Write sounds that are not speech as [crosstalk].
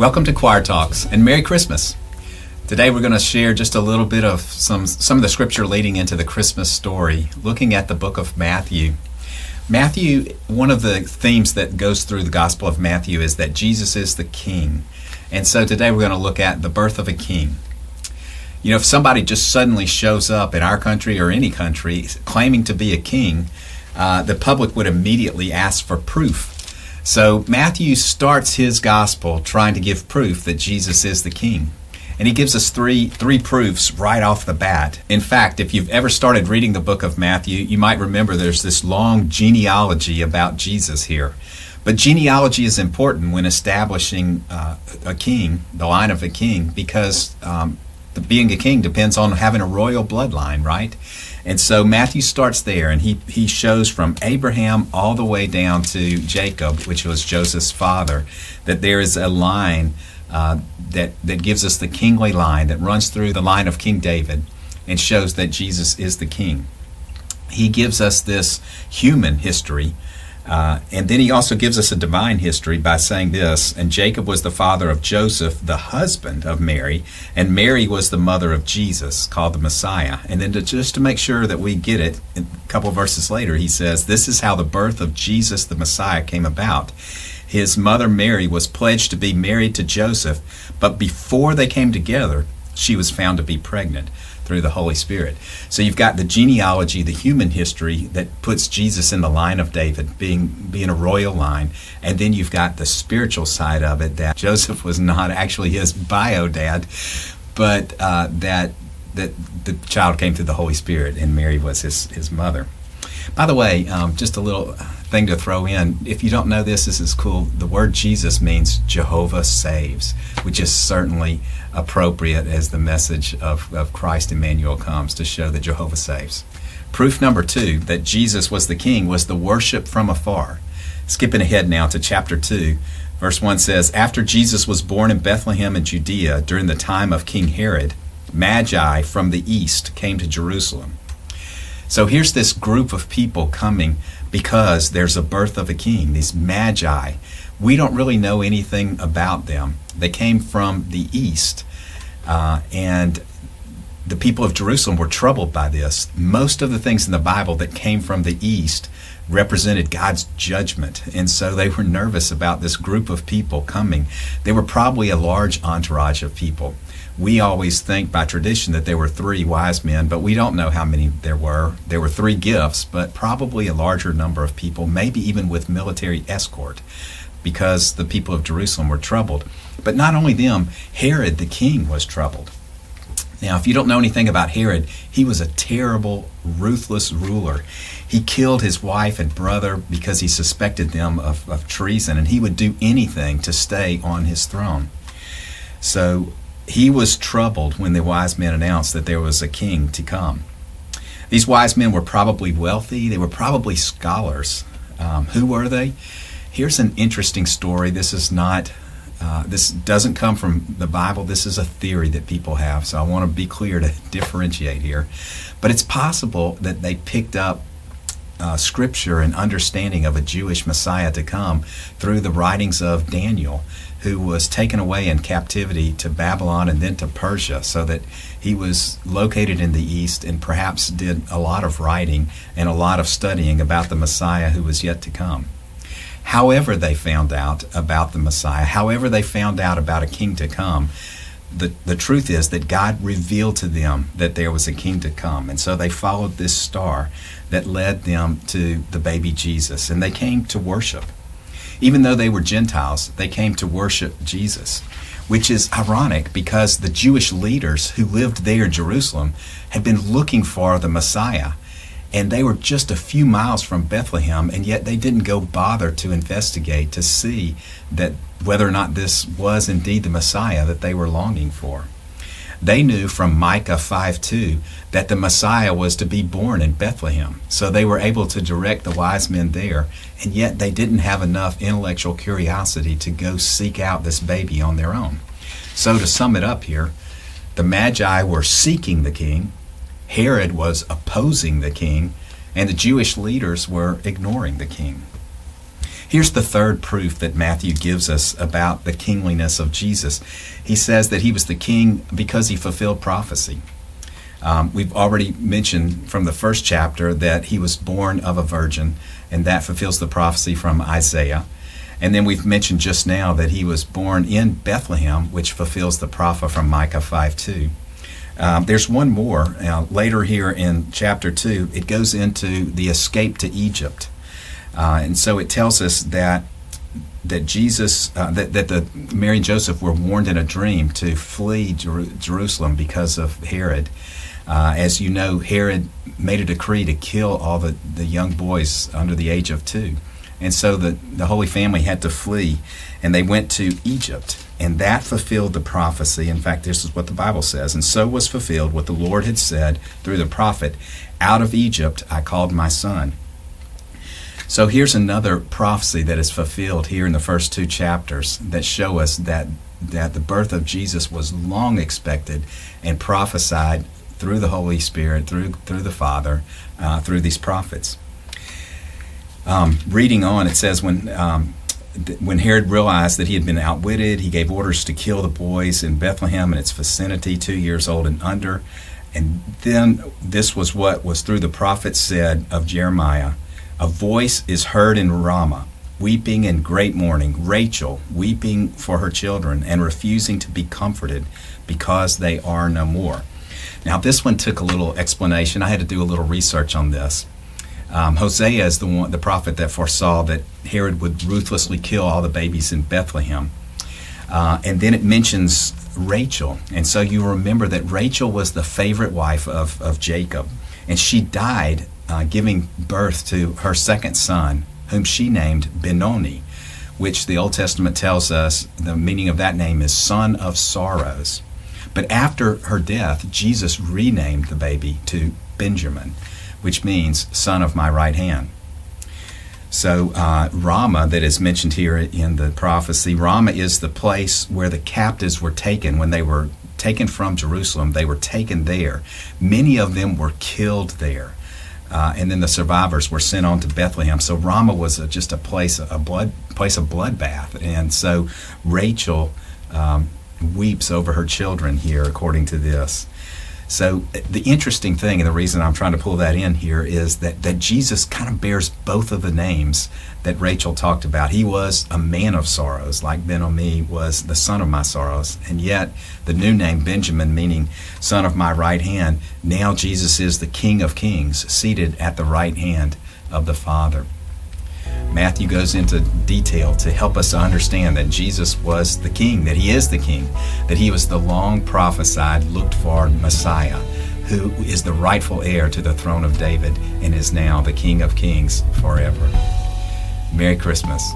Welcome to Choir Talks and Merry Christmas. Today we're going to share just a little bit of some some of the scripture leading into the Christmas story, looking at the book of Matthew. Matthew, one of the themes that goes through the Gospel of Matthew is that Jesus is the king. And so today we're going to look at the birth of a king. You know, if somebody just suddenly shows up in our country or any country claiming to be a king, uh, the public would immediately ask for proof. So Matthew starts his gospel trying to give proof that Jesus is the king. And he gives us three three proofs right off the bat. In fact, if you've ever started reading the book of Matthew, you might remember there's this long genealogy about Jesus here. But genealogy is important when establishing uh, a king, the line of a king, because um, being a king depends on having a royal bloodline, right? And so Matthew starts there, and he, he shows from Abraham all the way down to Jacob, which was Joseph's father, that there is a line uh, that, that gives us the kingly line that runs through the line of King David and shows that Jesus is the king. He gives us this human history uh, and then he also gives us a divine history by saying this and Jacob was the father of Joseph, the husband of Mary, and Mary was the mother of Jesus, called the Messiah. And then to, just to make sure that we get it, a couple verses later, he says, This is how the birth of Jesus the Messiah came about. His mother Mary was pledged to be married to Joseph, but before they came together, she was found to be pregnant through the Holy Spirit. So you've got the genealogy, the human history that puts Jesus in the line of David, being being a royal line, and then you've got the spiritual side of it that [laughs] Joseph was not actually his bio dad, but uh, that that the child came through the Holy Spirit, and Mary was his his mother. By the way, um, just a little thing to throw in. If you don't know this, this is cool. The word Jesus means Jehovah saves, which is certainly appropriate as the message of, of Christ Emmanuel comes to show that Jehovah saves. Proof number two that Jesus was the king was the worship from afar. Skipping ahead now to chapter 2, verse 1 says After Jesus was born in Bethlehem in Judea during the time of King Herod, Magi from the east came to Jerusalem. So here's this group of people coming because there's a birth of a king, these Magi. We don't really know anything about them. They came from the east, uh, and the people of Jerusalem were troubled by this. Most of the things in the Bible that came from the east represented God's judgment. And so they were nervous about this group of people coming. They were probably a large entourage of people. We always think by tradition that there were three wise men, but we don't know how many there were. There were three gifts, but probably a larger number of people, maybe even with military escort because the people of Jerusalem were troubled. But not only them, Herod the king was troubled. Now, if you don't know anything about Herod, he was a terrible, ruthless ruler. He killed his wife and brother because he suspected them of, of treason, and he would do anything to stay on his throne. So he was troubled when the wise men announced that there was a king to come. These wise men were probably wealthy, they were probably scholars. Um, who were they? Here's an interesting story. This is not, uh, this doesn't come from the Bible. This is a theory that people have. So I want to be clear to [laughs] differentiate here. But it's possible that they picked up uh, scripture and understanding of a Jewish Messiah to come through the writings of Daniel, who was taken away in captivity to Babylon and then to Persia, so that he was located in the east and perhaps did a lot of writing and a lot of studying about the Messiah who was yet to come. However they found out about the Messiah, however they found out about a king to come, the, the truth is that God revealed to them that there was a king to come. And so they followed this star that led them to the baby Jesus. And they came to worship. Even though they were Gentiles, they came to worship Jesus, which is ironic because the Jewish leaders who lived there in Jerusalem had been looking for the Messiah and they were just a few miles from Bethlehem, and yet they didn't go bother to investigate to see that whether or not this was indeed the Messiah that they were longing for. They knew from Micah 5 2 that the Messiah was to be born in Bethlehem, so they were able to direct the wise men there, and yet they didn't have enough intellectual curiosity to go seek out this baby on their own. So, to sum it up here, the Magi were seeking the king, Herod was opposing the king, and the Jewish leaders were ignoring the king. Here's the third proof that Matthew gives us about the kingliness of Jesus. He says that he was the king because he fulfilled prophecy. Um, we've already mentioned from the first chapter that he was born of a virgin, and that fulfills the prophecy from Isaiah. And then we've mentioned just now that he was born in Bethlehem, which fulfills the prophet from Micah 5 2. Um, there's one more. Uh, later here in chapter 2, it goes into the escape to Egypt. Uh, and so it tells us that that Jesus, uh, that, that the Mary and Joseph were warned in a dream to flee Jer- Jerusalem because of Herod. Uh, as you know, Herod made a decree to kill all the, the young boys under the age of two. And so the, the Holy Family had to flee, and they went to Egypt. And that fulfilled the prophecy. In fact, this is what the Bible says. And so was fulfilled what the Lord had said through the prophet Out of Egypt I called my son. So here's another prophecy that is fulfilled here in the first two chapters that show us that, that the birth of Jesus was long expected and prophesied through the Holy Spirit, through, through the Father, uh, through these prophets. Um, reading on, it says when um, th- when Herod realized that he had been outwitted, he gave orders to kill the boys in Bethlehem and its vicinity, two years old and under. And then this was what was through the prophet said of Jeremiah: "A voice is heard in Ramah." Weeping in great mourning, Rachel weeping for her children and refusing to be comforted because they are no more. Now, this one took a little explanation. I had to do a little research on this. Um, Hosea is the one, the prophet that foresaw that Herod would ruthlessly kill all the babies in Bethlehem. Uh, and then it mentions Rachel. And so you remember that Rachel was the favorite wife of, of Jacob. And she died uh, giving birth to her second son, whom she named Benoni, which the Old Testament tells us the meaning of that name is son of sorrows. But after her death, Jesus renamed the baby to Benjamin which means son of my right hand. So, uh, Ramah, that is mentioned here in the prophecy, Ramah is the place where the captives were taken when they were taken from Jerusalem. They were taken there. Many of them were killed there. Uh, and then the survivors were sent on to Bethlehem. So Ramah was a, just a place, a blood place of bloodbath. And so Rachel um, weeps over her children here, according to this. So the interesting thing, and the reason I'm trying to pull that in here, is that, that Jesus kind of bears both of the names that Rachel talked about. He was a man of sorrows, like Ben-Ami was the son of my sorrows. And yet the new name, Benjamin, meaning son of my right hand, now Jesus is the King of kings, seated at the right hand of the Father. Matthew goes into detail to help us to understand that Jesus was the King, that He is the King, that He was the long prophesied, looked for Messiah, who is the rightful heir to the throne of David and is now the King of Kings forever. Merry Christmas.